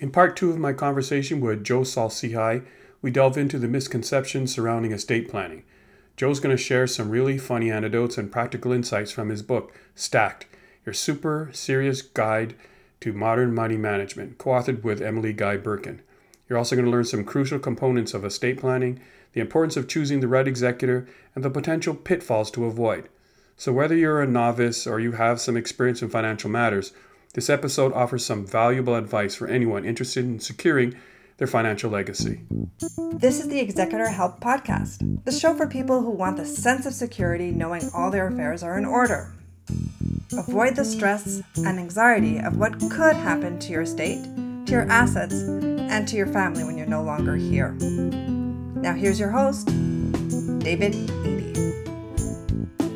In part two of my conversation with Joe Saul-Sehy, we delve into the misconceptions surrounding estate planning. Joe's going to share some really funny anecdotes and practical insights from his book, Stacked Your Super Serious Guide to Modern Money Management, co authored with Emily Guy Birken. You're also going to learn some crucial components of estate planning, the importance of choosing the right executor, and the potential pitfalls to avoid. So, whether you're a novice or you have some experience in financial matters, this episode offers some valuable advice for anyone interested in securing their financial legacy. This is the Executor Help Podcast, the show for people who want the sense of security knowing all their affairs are in order. Avoid the stress and anxiety of what could happen to your estate, to your assets, and to your family when you're no longer here. Now, here's your host, David Edey.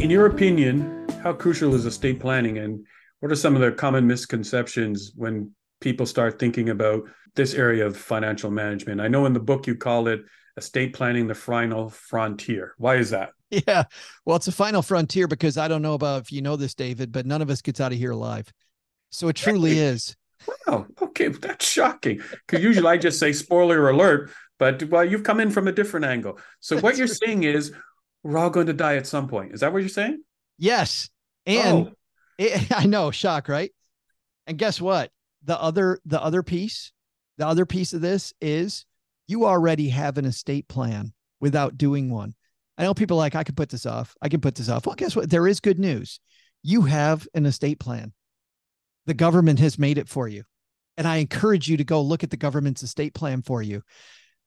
In your opinion, how crucial is estate planning and what are some of the common misconceptions when people start thinking about this area of financial management? I know in the book you call it estate planning the final frontier. Why is that? Yeah. Well, it's a final frontier because I don't know about if you know this, David, but none of us gets out of here alive. So it truly is. Wow. Okay. That's shocking. Because usually I just say spoiler alert, but well, you've come in from a different angle. So what you're saying is we're all going to die at some point. Is that what you're saying? Yes. And oh. It, I know, shock, right? And guess what? The other the other piece, the other piece of this is you already have an estate plan without doing one. I know people like I can put this off. I can put this off. Well, guess what? There is good news. You have an estate plan. The government has made it for you. And I encourage you to go look at the government's estate plan for you.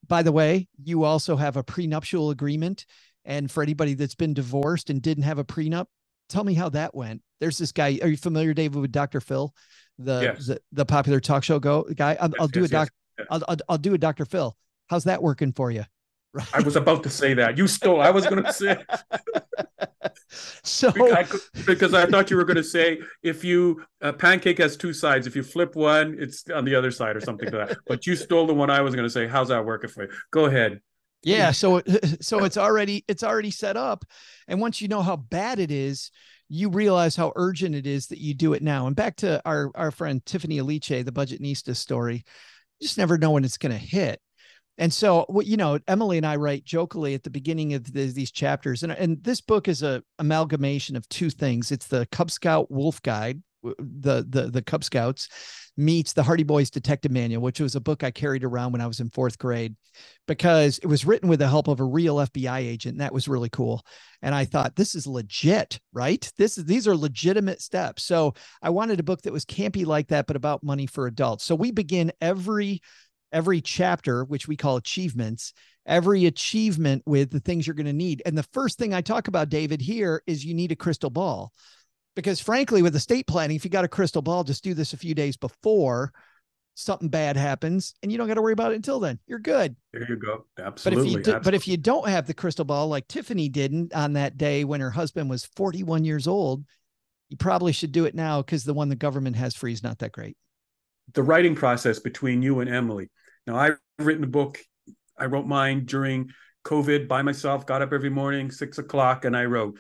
By the way, you also have a prenuptial agreement. And for anybody that's been divorced and didn't have a prenup, tell me how that went. There's this guy. Are you familiar, David, with Dr. Phil, the yes. the, the, popular talk show go guy? I'll, yes, I'll do yes, a doc. I'll, I'll, I'll do a Dr. Phil. How's that working for you? Right. I was about to say that. You stole. I was going to say. so because I thought you were going to say if you a pancake has two sides, if you flip one, it's on the other side or something like that. But you stole the one I was going to say. How's that working for you? Go ahead. Yeah. So so it's already it's already set up, and once you know how bad it is, you realize how urgent it is that you do it now. And back to our our friend Tiffany Aliche, the Budgetnista story, you just never know when it's going to hit. And so, what you know, Emily and I write jokingly at the beginning of the, these chapters, and and this book is a amalgamation of two things. It's the Cub Scout Wolf Guide, the the the Cub Scouts, meets the Hardy Boys Detective Manual, which was a book I carried around when I was in fourth grade because it was written with the help of a real FBI agent. And that was really cool. And I thought, this is legit, right? This is these are legitimate steps. So I wanted a book that was campy like that, but about money for adults. So we begin every every chapter, which we call achievements, every achievement with the things you're going to need. And the first thing I talk about, David, here is you need a crystal ball because frankly with estate planning if you got a crystal ball just do this a few days before something bad happens and you don't got to worry about it until then. You're good. There you go. Absolutely but if you, do, but if you don't have the crystal ball like tiffany didn't on that day when her husband was 41 years old you probably should do it now because the one the government has free is not that great. The writing process between you and emily. Now i've written a book i wrote mine during covid by myself got up every morning six o'clock and i wrote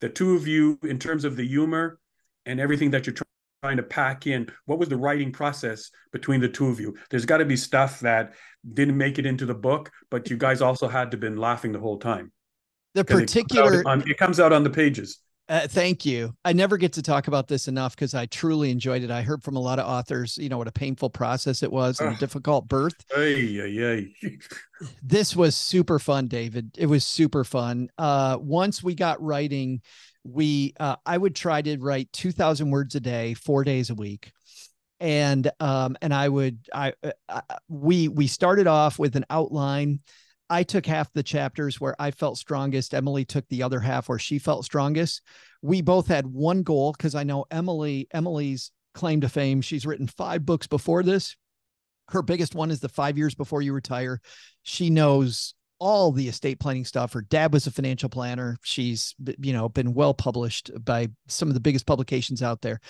the two of you in terms of the humor and everything that you're trying to pack in what was the writing process between the two of you? There's got to be stuff that didn't make it into the book but you guys also had to have been laughing the whole time. The particular it comes, on, it comes out on the pages uh, thank you. I never get to talk about this enough because I truly enjoyed it. I heard from a lot of authors, you know, what a painful process it was and a difficult birth. Hey, hey, hey. this was super fun, David. It was super fun. Uh, once we got writing, we uh, I would try to write two thousand words a day, four days a week, and um, and I would I, uh, I we we started off with an outline I took half the chapters where I felt strongest. Emily took the other half where she felt strongest. We both had one goal because I know Emily, Emily's claim to fame, she's written five books before this. Her biggest one is the five years before you retire. She knows all the estate planning stuff. Her dad was a financial planner. She's, you know, been well published by some of the biggest publications out there.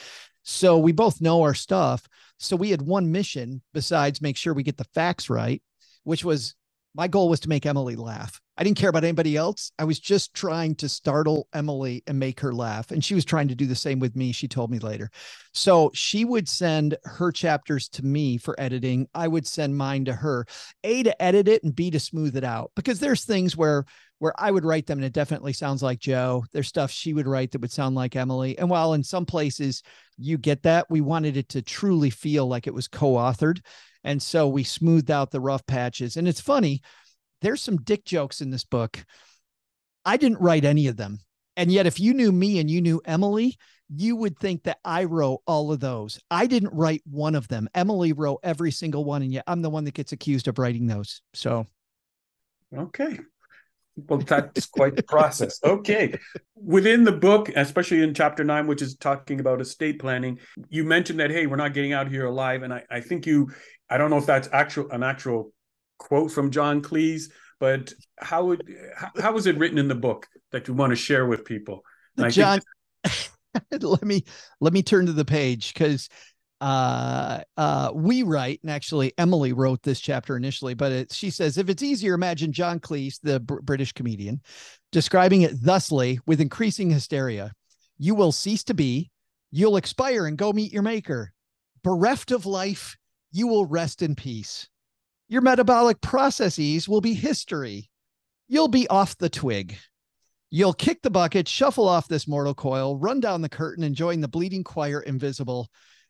So we both know our stuff. So we had one mission besides make sure we get the facts right, which was my goal was to make Emily laugh. I didn't care about anybody else. I was just trying to startle Emily and make her laugh. And she was trying to do the same with me, she told me later. So she would send her chapters to me for editing. I would send mine to her, A, to edit it and B, to smooth it out. Because there's things where where I would write them and it definitely sounds like Joe. There's stuff she would write that would sound like Emily. And while in some places you get that, we wanted it to truly feel like it was co-authored. And so we smoothed out the rough patches. And it's funny there's some dick jokes in this book. I didn't write any of them. And yet, if you knew me and you knew Emily, you would think that I wrote all of those. I didn't write one of them. Emily wrote every single one. And yet I'm the one that gets accused of writing those. So, okay. Well, that's quite the process. Okay. Within the book, especially in chapter nine, which is talking about estate planning, you mentioned that, hey, we're not getting out here alive. And I, I think you, I don't know if that's actual an actual quote from John Cleese, but how would how, how was it written in the book that you want to share with people? John, think- let me let me turn to the page because uh uh we write and actually emily wrote this chapter initially but it, she says if it's easier imagine john cleese the Br- british comedian describing it thusly with increasing hysteria. You will cease to be you'll expire and go meet your maker. Bereft of life you will rest in peace your metabolic processes will be history. You'll be off the twig. You'll kick the bucket, shuffle off this mortal coil, run down the curtain, and join the bleeding choir invisible.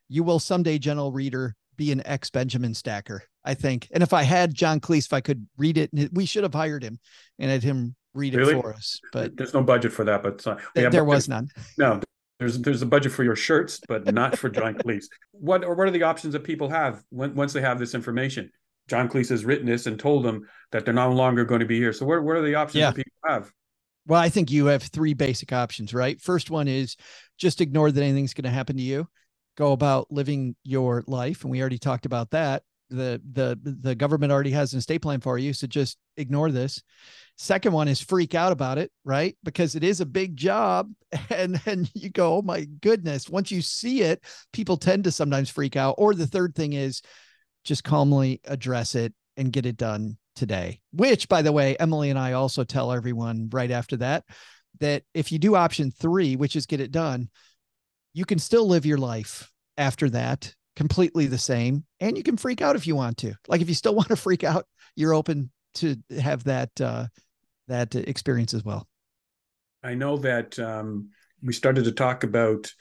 You will someday, gentle reader, be an ex Benjamin Stacker, I think. And if I had John Cleese, if I could read it, we should have hired him and had him read it for us. But there's no budget for that. But th- there was none. No, there's there's a budget for your shirts, but not for John Cleese. What or what are the options that people have when, once they have this information? John Cleese has written this and told them that they're no longer going to be here. So what, what are the options yeah. that people have? Well, I think you have three basic options, right? First one is just ignore that anything's going to happen to you. Go about living your life. And we already talked about that. The the the government already has an estate plan for you. So just ignore this. Second one is freak out about it, right? Because it is a big job. And then you go, oh my goodness. Once you see it, people tend to sometimes freak out. Or the third thing is just calmly address it and get it done today. Which, by the way, Emily and I also tell everyone right after that that if you do option three, which is get it done, you can still live your life after that completely the same. And you can freak out if you want to. Like if you still want to freak out, you're open to have that uh that experience as well. I know that um we started to talk about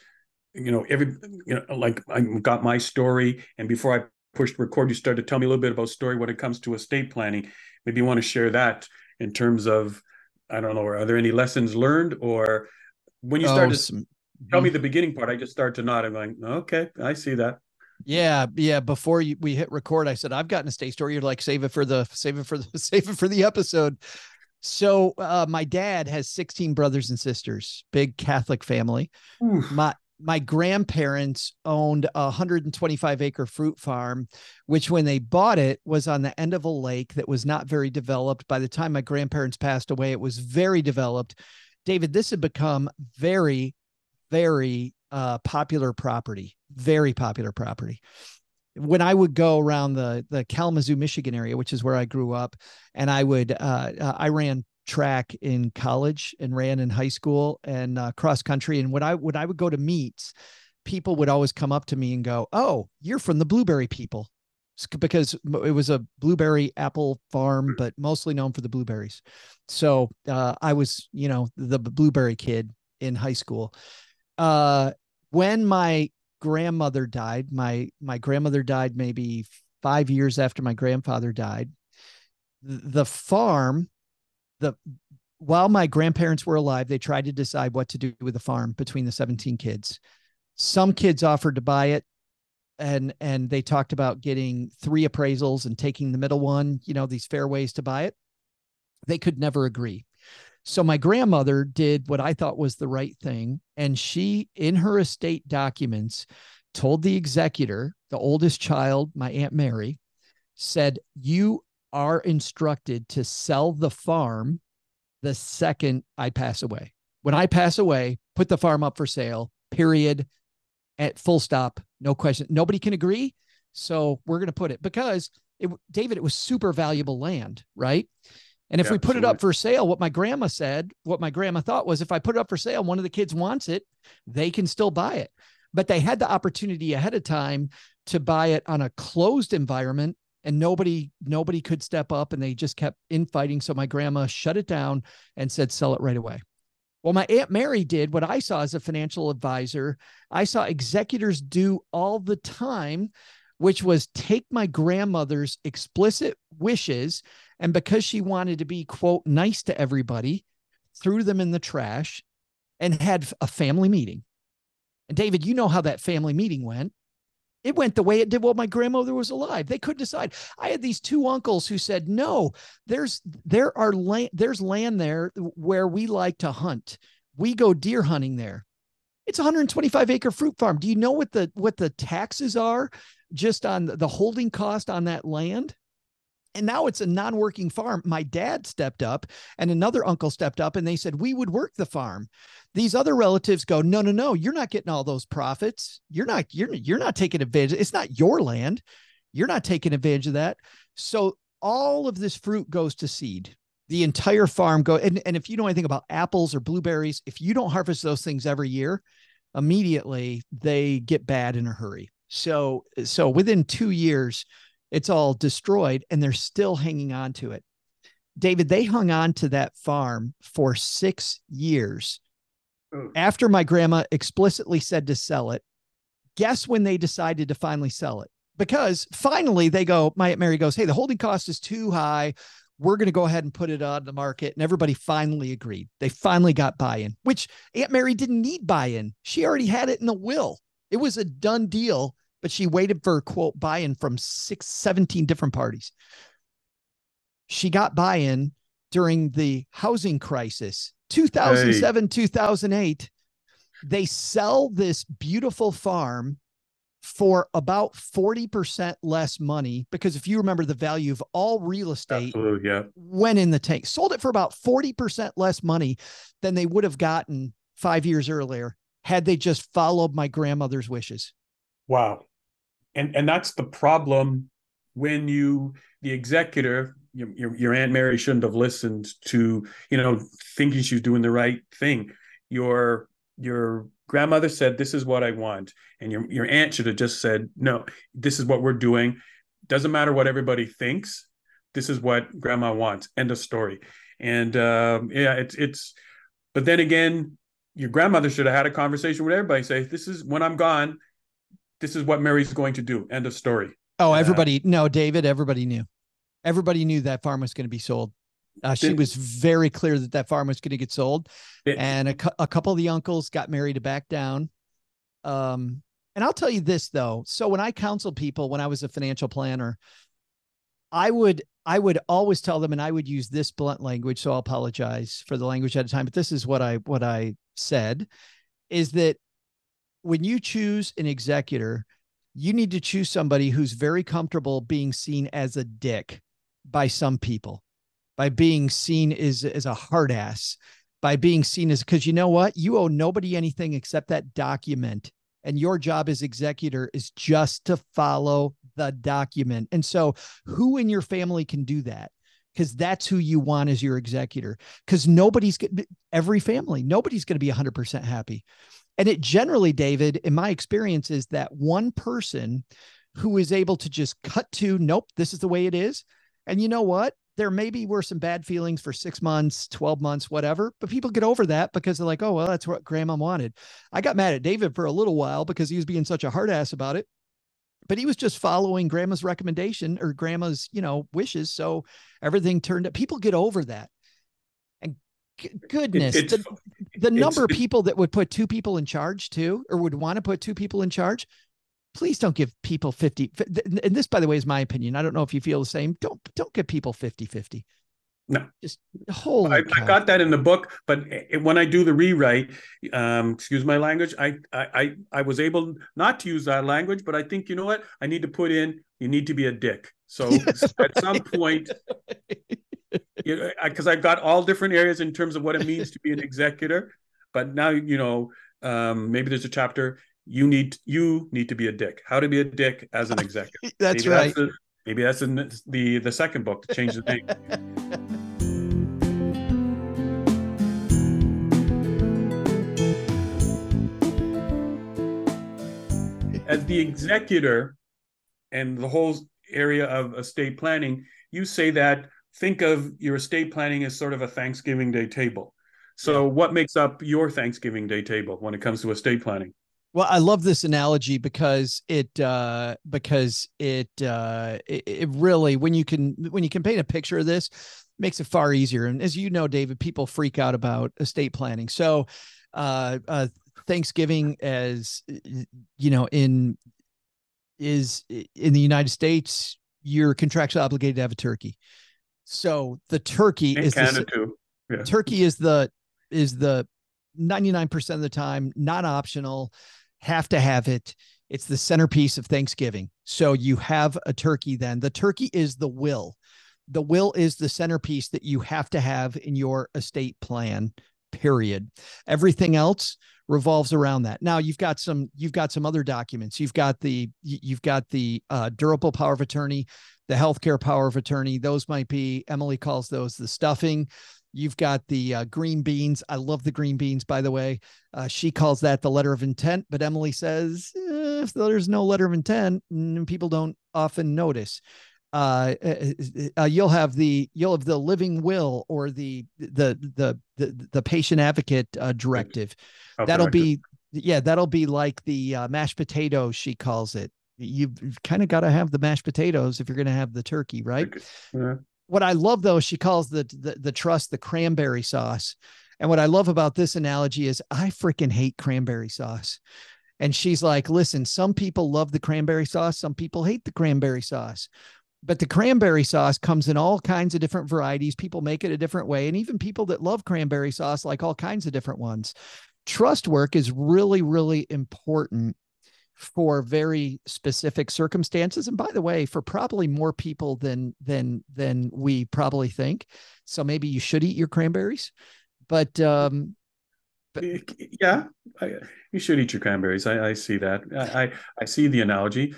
you know every you know like I got my story and before I pushed record, you started to tell me a little bit about story when it comes to estate planning. Maybe you want to share that in terms of, I don't know, are there any lessons learned or when you started oh, some, tell me mm-hmm. the beginning part, I just started to nod. I'm going, okay, I see that. Yeah, yeah. Before you, we hit record, I said I've got an estate story. You're like, save it for the, save it for the, save it for the episode. So, uh, my dad has 16 brothers and sisters, big Catholic family. Oof. My my grandparents owned a 125 acre fruit farm, which when they bought it was on the end of a lake that was not very developed. By the time my grandparents passed away, it was very developed. David, this had become very, very uh, popular property, very popular property. When I would go around the the Kalamazoo, Michigan area, which is where I grew up, and I would uh, uh I ran track in college and ran in high school and uh, cross country. And when I when I would go to meets, people would always come up to me and go, "Oh, you're from the blueberry people," because it was a blueberry apple farm, but mostly known for the blueberries. So uh, I was, you know, the blueberry kid in high school. Uh, when my grandmother died, my my grandmother died maybe five years after my grandfather died. The farm the while my grandparents were alive, they tried to decide what to do with the farm between the 17 kids. Some kids offered to buy it and and they talked about getting three appraisals and taking the middle one, you know, these fair ways to buy it. They could never agree. So my grandmother did what I thought was the right thing and she in her estate documents told the executor, the oldest child, my aunt Mary, said you are instructed to sell the farm the second I pass away. When I pass away, put the farm up for sale, period. At full stop, no question. Nobody can agree. So we're going to put it because it, David, it was super valuable land, right? And if Yeah, we put it up for sale, what my grandma said, what my grandma thought was if I put it up for sale, one of the kids wants it, they can still buy it. But they had the opportunity ahead of time to buy it on a closed environment and nobody nobody could step up and they just kept infighting. So my grandma shut it down and said sell it right away. Well my aunt mary did what i saw as a financial advisor. I saw executors do all the time which was take my grandmother's explicit wishes and because she wanted to be quote nice to everybody threw them in the trash and had a family meeting. And david you know how that family meeting went it went the way it did while my grandmother was alive. They couldn't decide. I had these two uncles who said, "No, there's there are land there's land there where we like to hunt. We go deer hunting there. It's a 125 acre fruit farm. Do you know what the what the taxes are just on the holding cost on that land?" And now it's a non-working farm. My dad stepped up and another uncle stepped up and they said, "We would work the farm." these other relatives go no no no you're not getting all those profits. You're not you're you're not taking advantage it's not your land. You're not taking advantage of that. So all of this fruit goes to seed. The entire farm go and, and if you know anything about apples or blueberries if you don't harvest those things every year immediately they get bad in a hurry. So so within two years it's all destroyed and they're still hanging on to it david they hung on to that farm for six years after my grandma explicitly said to sell it, guess when they decided to finally sell it? Because finally they go, my Aunt Mary goes, Hey, the holding cost is too high. We're going to go ahead and put it on the market. And everybody finally agreed. They finally got buy in, which Aunt Mary didn't need buy in. She already had it in the will. It was a done deal, but she waited for quote buy in from six, 17 different parties. She got buy in during the housing crisis 2007 2008 they sell this beautiful farm for about 40% less money because if you remember the value of all real estate Absolutely, yeah. went in the tank sold it for about 40% less money than they would have gotten 5 years earlier had they just followed my grandmother's wishes Wow. And and that's the problem when you the executor your, your, aunt Mary shouldn't have listened to you know thinking she's doing the right thing. Your your grandmother said this is what I want, and your your aunt should have just said no. This is what we're doing. Doesn't matter what everybody thinks. This is what grandma wants. End of story. And um, yeah, it's it's. But then again, your grandmother should have had a conversation with everybody. Say this is when I'm gone. This is what Mary's going to do. End of story. oh everybody no david everybody knew. Everybody knew that farm was going to be sold. Uh, she was very clear that that farm was going to get sold. It- and a, a couple of the uncles got married to back down. Um and i'll tell you this though. So when i counsel people when i was a financial planner i would i would always tell them and i would use this blunt language so i'll apologize for the language at a time but this is what i what i said is that when you choose an executor you need to choose somebody who's very comfortable being seen as a dick by some people by being seen as as a hard ass by being seen as because you know what? You owe nobody anything except that document and your job as executor is just to follow the document. And so who in your family can do that? Because that's who you want as your executor. Because nobody's every family nobody's going to be 100% happy and it generally david in my experience is that one person who is able to just cut to nope this is the way it is and you know what there maybe were some bad feelings for six months, 12 months, whatever, but people get over that because they're like, oh, well, that's what grandma wanted. I got mad at David for a little while because he was being such a hard ass about it, but he was just following grandma's recommendation or grandma's, you know, wishes. So everything turned up. People get over that. Goodness, it's- the, the number of people that would put two people in charge too, or would want to put two people in charge. Please don't give people 50. And this, by the way, is my opinion. I don't know if you feel the same. Don't, don't give people 50, 50. No. Just holy I. I got that in the book, but it, when I do the rewrite, um, excuse my language, I, I I I was able not to use that language, but I think you know what I need to put in. You need to be a dick. So at some point, because I've got all different areas in terms of what it means to be an executor. But now, you know, um, maybe there's a chapter you need you need to be a dick. How to be a dick as an executor? that's maybe right. That's maybe that's in the, the the second book to change the name. as the executor and the whole area of estate planning, you say that think of your estate planning as sort of a Thanksgiving Day table. So, what makes up your Thanksgiving Day table when it comes to estate planning? Well, I love this analogy because it uh, because it, uh, it it really when you can when you can paint a picture of this makes it far easier. And as you know, David, people freak out about estate planning. So, uh, uh, Thanksgiving as you know in is in the United States, you're contractually obligated to have a turkey. So the turkey In is Canada the, too. Yeah. turkey is the is the 99% of the time not optional have to have it. It's the centerpiece of thanksgiving. So you have a turkey then. The turkey is the will. The will is the centerpiece that you have to have in your estate plan period. Everything else revolves around that. Now you've got some you've got some other documents. You've got the you've got the uh, durable power of attorney the healthcare power of attorney those might be emily calls those the stuffing You've got the uh, green beans. I love the green beans, by the way. Uh, she calls that the letter of intent, but Emily says eh, if there's no letter of intent, people don't often notice. Uh, eh, eh, uh, you'll have the you'll have the living will or the the the the, the patient advocate uh, directive. That'll be yeah, that'll be like the uh, mashed potatoes. She calls it. You've kind of got to have the mashed potatoes if you're going to have the turkey, right? Yeah. what I love though, she calls the, the the trust the cranberry sauce. And what I love about this analogy is I freaking hate cranberry sauce. And she's like, listen, some people love the cranberry sauce, some people hate the cranberry sauce. But the cranberry sauce comes in all kinds of different varieties. People make it a different way. And even people that love cranberry sauce like all kinds of different ones. Trust work is really, really important for very specific circumstances and by the way for probably more people than than than we probably think so maybe you should eat your cranberries but um but yeah, I, you should eat your cranberries. I, I see that. I, I, I see the analogy.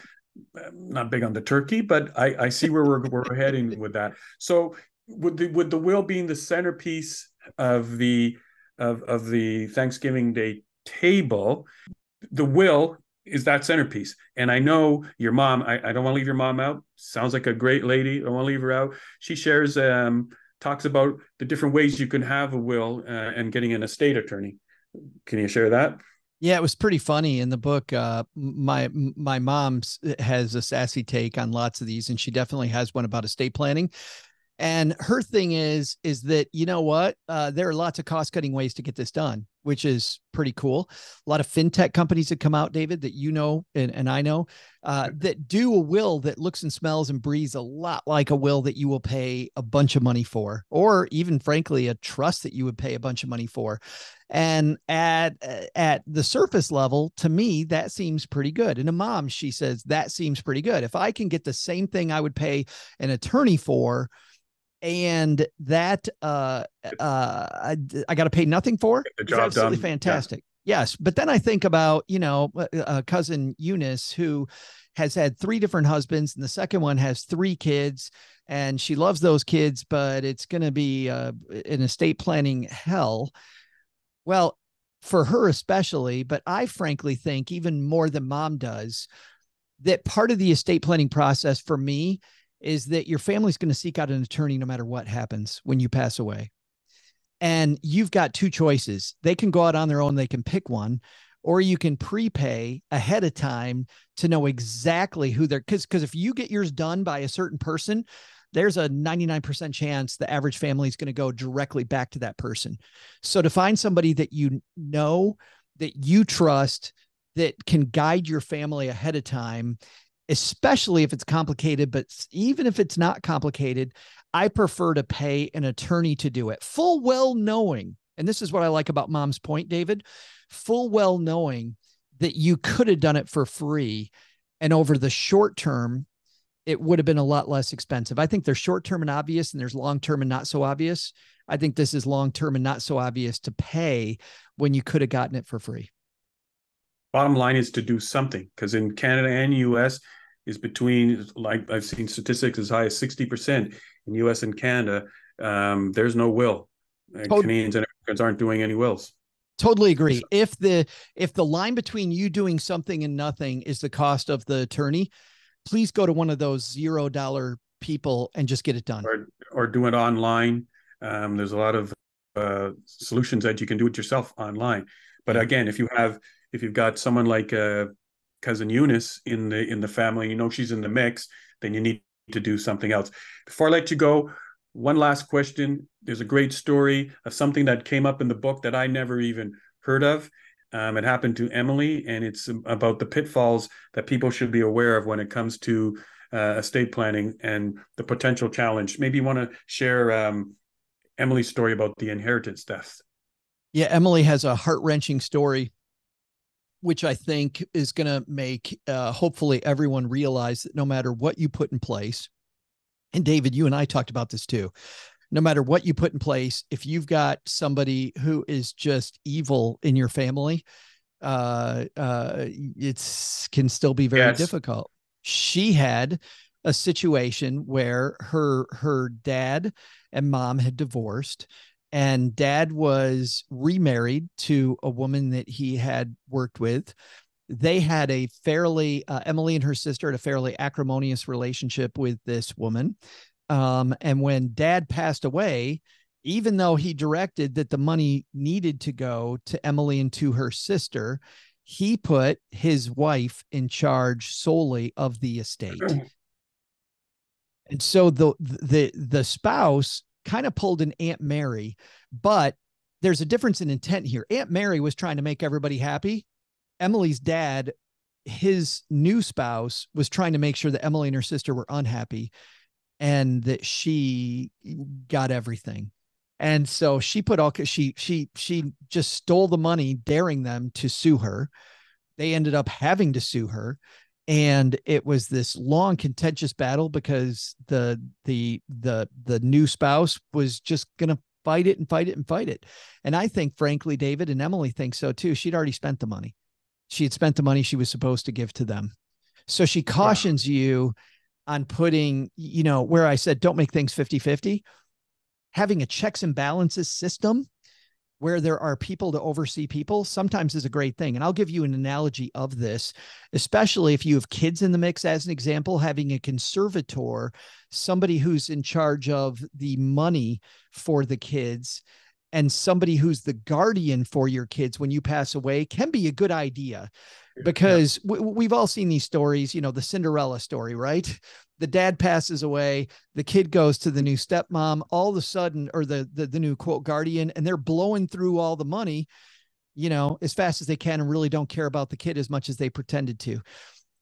I'm not big on the turkey, but I, I see where we're we're heading with that. So, with the with the will being the centerpiece of the of of the Thanksgiving Day table, the will is that centerpiece. And I know your mom. I, I don't want to leave your mom out. Sounds like a great lady. I don't want to leave her out. She shares um talks about the different ways you can have a will uh, and getting an estate attorney. Can you share that? yeah it was pretty funny in the book uh my my mom has a sassy take on lots of these and she definitely has one about estate planning and her thing is is that you know what uh, there are lots of cost cutting ways to get this done which is pretty cool. A lot of fintech companies that come out david that you know and, and i know uh, that do a will that looks and smells and breathes a lot like a will that you will pay a bunch of money for or even frankly a trust that you would pay a bunch of money for. And at at the surface level to me that seems pretty good. And a mom she says that seems pretty good. If i can get the same thing i would pay an attorney for and that uh uh i, I got to pay nothing for? The job absolutely done. fantastic. Yes but then i think about you know uh, uh, cousin eunice who has had three different husbands and the second one has three kids and she loves those kids but it's going to be uh, an estate planning hell. Well for her especially but i frankly think even more than mom does that part of the estate planning process for me is that your family's going to seek out an attorney no matter what happens when you pass away. And you've got two choices. They can go out on their own, they can pick one, or you can prepay ahead of time to know exactly who they're because because if you get yours done by a certain person, there's a 99% chance the average family is going to go directly back to that person. So to find somebody that you know, that you trust, that can guide your family ahead of time especially if it's complicated, but even if it's not complicated, I prefer to pay an attorney to do it, full well knowing. And this is what I like about mom's point, David full well knowing that you could have done it for free. And over the short term, it would have been a lot less expensive. I think there's short term and obvious, and there's long term and not so obvious. I think this is long term and not so obvious to pay when you could have gotten it for free. Bottom line is to do something because in Canada and US is between like I've seen statistics as high as 60% in US and Canada. Um, there's no will. And Oh. Canadians and Americans aren't doing any wills. totally agree if the if the line between you doing something and nothing is the cost of the attorney please go to one of those zero dollar people and just get it done or or do it online um, there's a lot of uh, solutions that you can do it yourself online but again if you have if you've got someone like uh, cousin eunice in the in the family you know she's in the mix then you need to do something else before i let you go one last question. There's a great story of something that came up in the book that I never even heard of. Um, it happened to Emily, and it's about the pitfalls that people should be aware of when it comes to uh, estate planning and the potential challenge. Maybe you want to share um, Emily's story about the inheritance death. Yeah, Emily has a heart wrenching story, which I think is going to make uh, hopefully everyone realize that no matter what you put in place, and David, you and I talked about this too. No matter what you put in place, if you've got somebody who is just evil in your family, uh, uh, it's can still be very yes. difficult. She had a situation where her her dad and mom had divorced and dad was remarried to a woman that he had worked with they had a fairly uh, Emily and her sister had a fairly acrimonious relationship with this woman. Um, and when dad passed away, even though he directed that the money needed to go to Emily and to her sister, he put his wife in charge solely of the estate. And so the the the spouse kind of pulled an Aunt Mary, but there's a difference in intent here. Aunt Mary was trying to make everybody happy. Emily's dad, his new spouse, was trying to make sure that Emily and her sister were unhappy and that she got everything. And so she put all she she she just stole the money, daring them to sue her. They ended up having to sue her and it was this long contentious battle because the the the the new spouse was just going to fight it and fight it and fight it and i think frankly david and emily think so too she'd already spent the money she had spent the money she was supposed to give to them. So she cautions wow. you on putting, you know, where I said, don't make things 50 50, having a checks and balances system where there are people to oversee people sometimes is a great thing. And I'll give you an analogy of this, especially if you have kids in the mix, as an example, having a conservator, somebody who's in charge of the money for the kids and somebody who's the guardian for your kids when you pass away can be a good idea because yeah. we, have all seen these stories you know the cinderella story right? The dad passes away the kid goes to the new stepmom all of a sudden or the, the the new quote guardian and they're blowing through all the money you know as fast as they can and really don't care about the kid as much as they pretended to.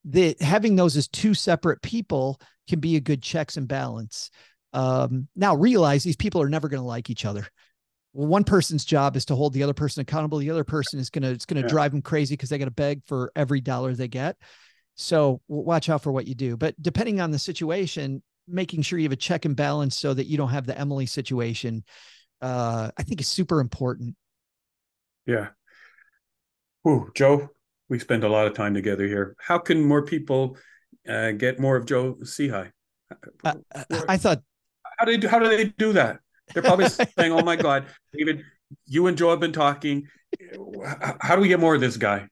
That having those as two separate people can be a good checks and balance. Um, now realize these people are never going to like each other one person's job is to hold the other person accountable. The other person is gonna it's gonna yeah. drive them crazy because they got to beg for every dollar they get. So watch out for what you do. But depending on the situation, making sure you have a check and balance so that you don't have the Emily situation, uh, I think is super important. Yeah. Ooh, Joe, we spend a lot of time together here. How can more people uh, get more of Joe Sehy? Uh, I thought. How do they do? How do they do that? They're probably saying, "Oh my God, David, you and Joe have been talking. How do we get more of this guy?"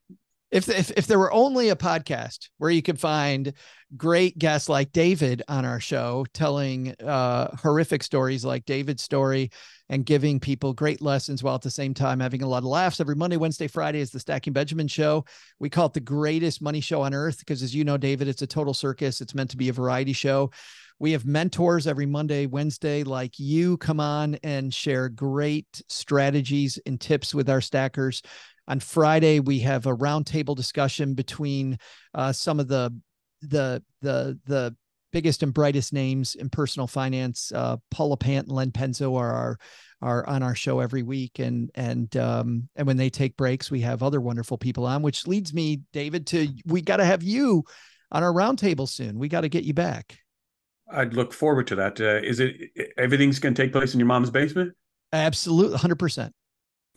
If, if if there were only a podcast where you could find great guests like David on our show telling uh, horrific stories like David's story and giving people great lessons while at the same time having a lot of laughs every Monday, Wednesday, Friday is the Stacking Benjamin show. We call it the greatest money show on earth because as you know, David, it's a total circus. It's meant to be a variety show. We have mentors every Monday, Wednesday, like you come on and share great strategies and tips with our stackers. On Friday, we have a roundtable discussion between uh, some of the the the the biggest and brightest names in personal finance. Uh, Paula Pant and Len Penzo are our are on our show every week, and and um, and when they take breaks, we have other wonderful people on. Which leads me, David, to we got to have you on our roundtable soon. We got to get you back. I'd look forward to that. Uh, is it everything's going to take place in your mom's basement? Absolutely, hundred percent.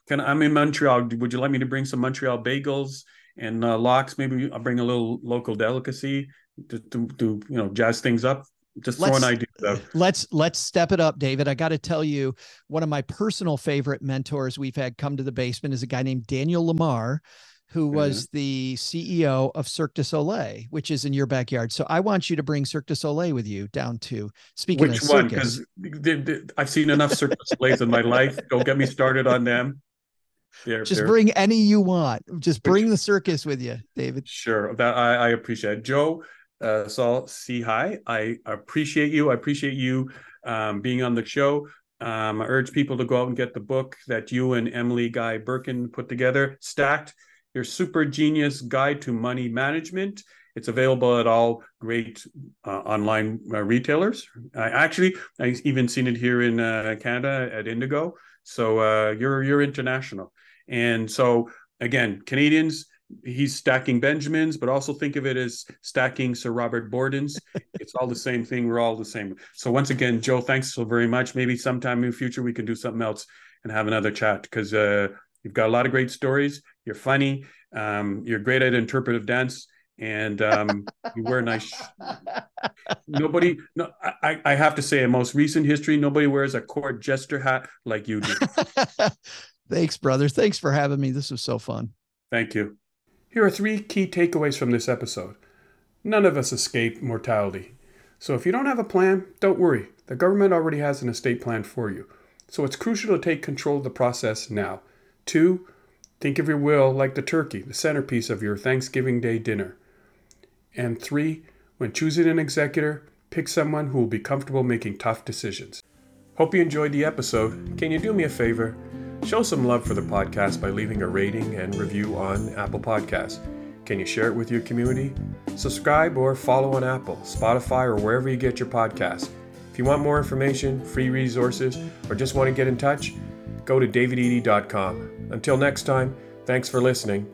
Can I'm in Montreal? Would you like me to bring some Montreal bagels and uh, lox? Maybe I'll bring a little local delicacy to, to, to you know jazz things up. Just throwing ideas out. Let's let's step it up, David. I got to tell you, one of my personal favorite mentors we've had come to the basement is a guy named Daniel Lamarre, who was mm-hmm. the CEO of Cirque du Soleil, which is in your backyard. So I want you to bring Cirque du Soleil with you down to speaking which one? Because I've seen enough Cirque du Soleils in my life. Don't get me started on them. They're, Just they're... bring any you want. Just bring which, the circus with you, David. Sure, that I, I appreciate. It. Joe, uh, Saul, Sehy. I appreciate you. I appreciate you um, being on the show. Um, I urge people to go out and get the book that you and Emily Guy Birken put together, Stacked your super genius guide to money management. It's available at all great uh, online uh, retailers. I actually, I've even seen it here in uh, Canada at Indigo. So uh, you're you're international, and so again, Canadians. He's stacking Benjamins, but also think of it as stacking Sir Robert Bordens. it's all the same thing. We're all the same. So once again, Joe, thanks so very much. Maybe sometime in the future we can do something else and have another chat because uh, You've got a lot of great stories. You're funny. Um, you're great at interpretive dance, and um, you wear nice. nobody, no, I, I have to say, in most recent history, nobody wears a court jester hat like you do. Thanks, brother. Thanks for having me. This was so fun. Thank you. Here are three key takeaways from this episode. None of us escape mortality. So if you don't have a plan, don't worry. The government already has an estate plan for you. So it's crucial to take control of the process now. Two, think of your will like the turkey, the centerpiece of your Thanksgiving Day dinner. And three, when choosing an executor, pick someone who will be comfortable making tough decisions. Hope you enjoyed the episode. Can you do me a favor? Show some love for the podcast by leaving a rating and review on Apple Podcasts. Can you share it with your community? Subscribe or follow on Apple, Spotify, or wherever you get your podcasts. If you want more information, free resources, or just want to get in touch, go to davidedey.com. Until next time, thanks for listening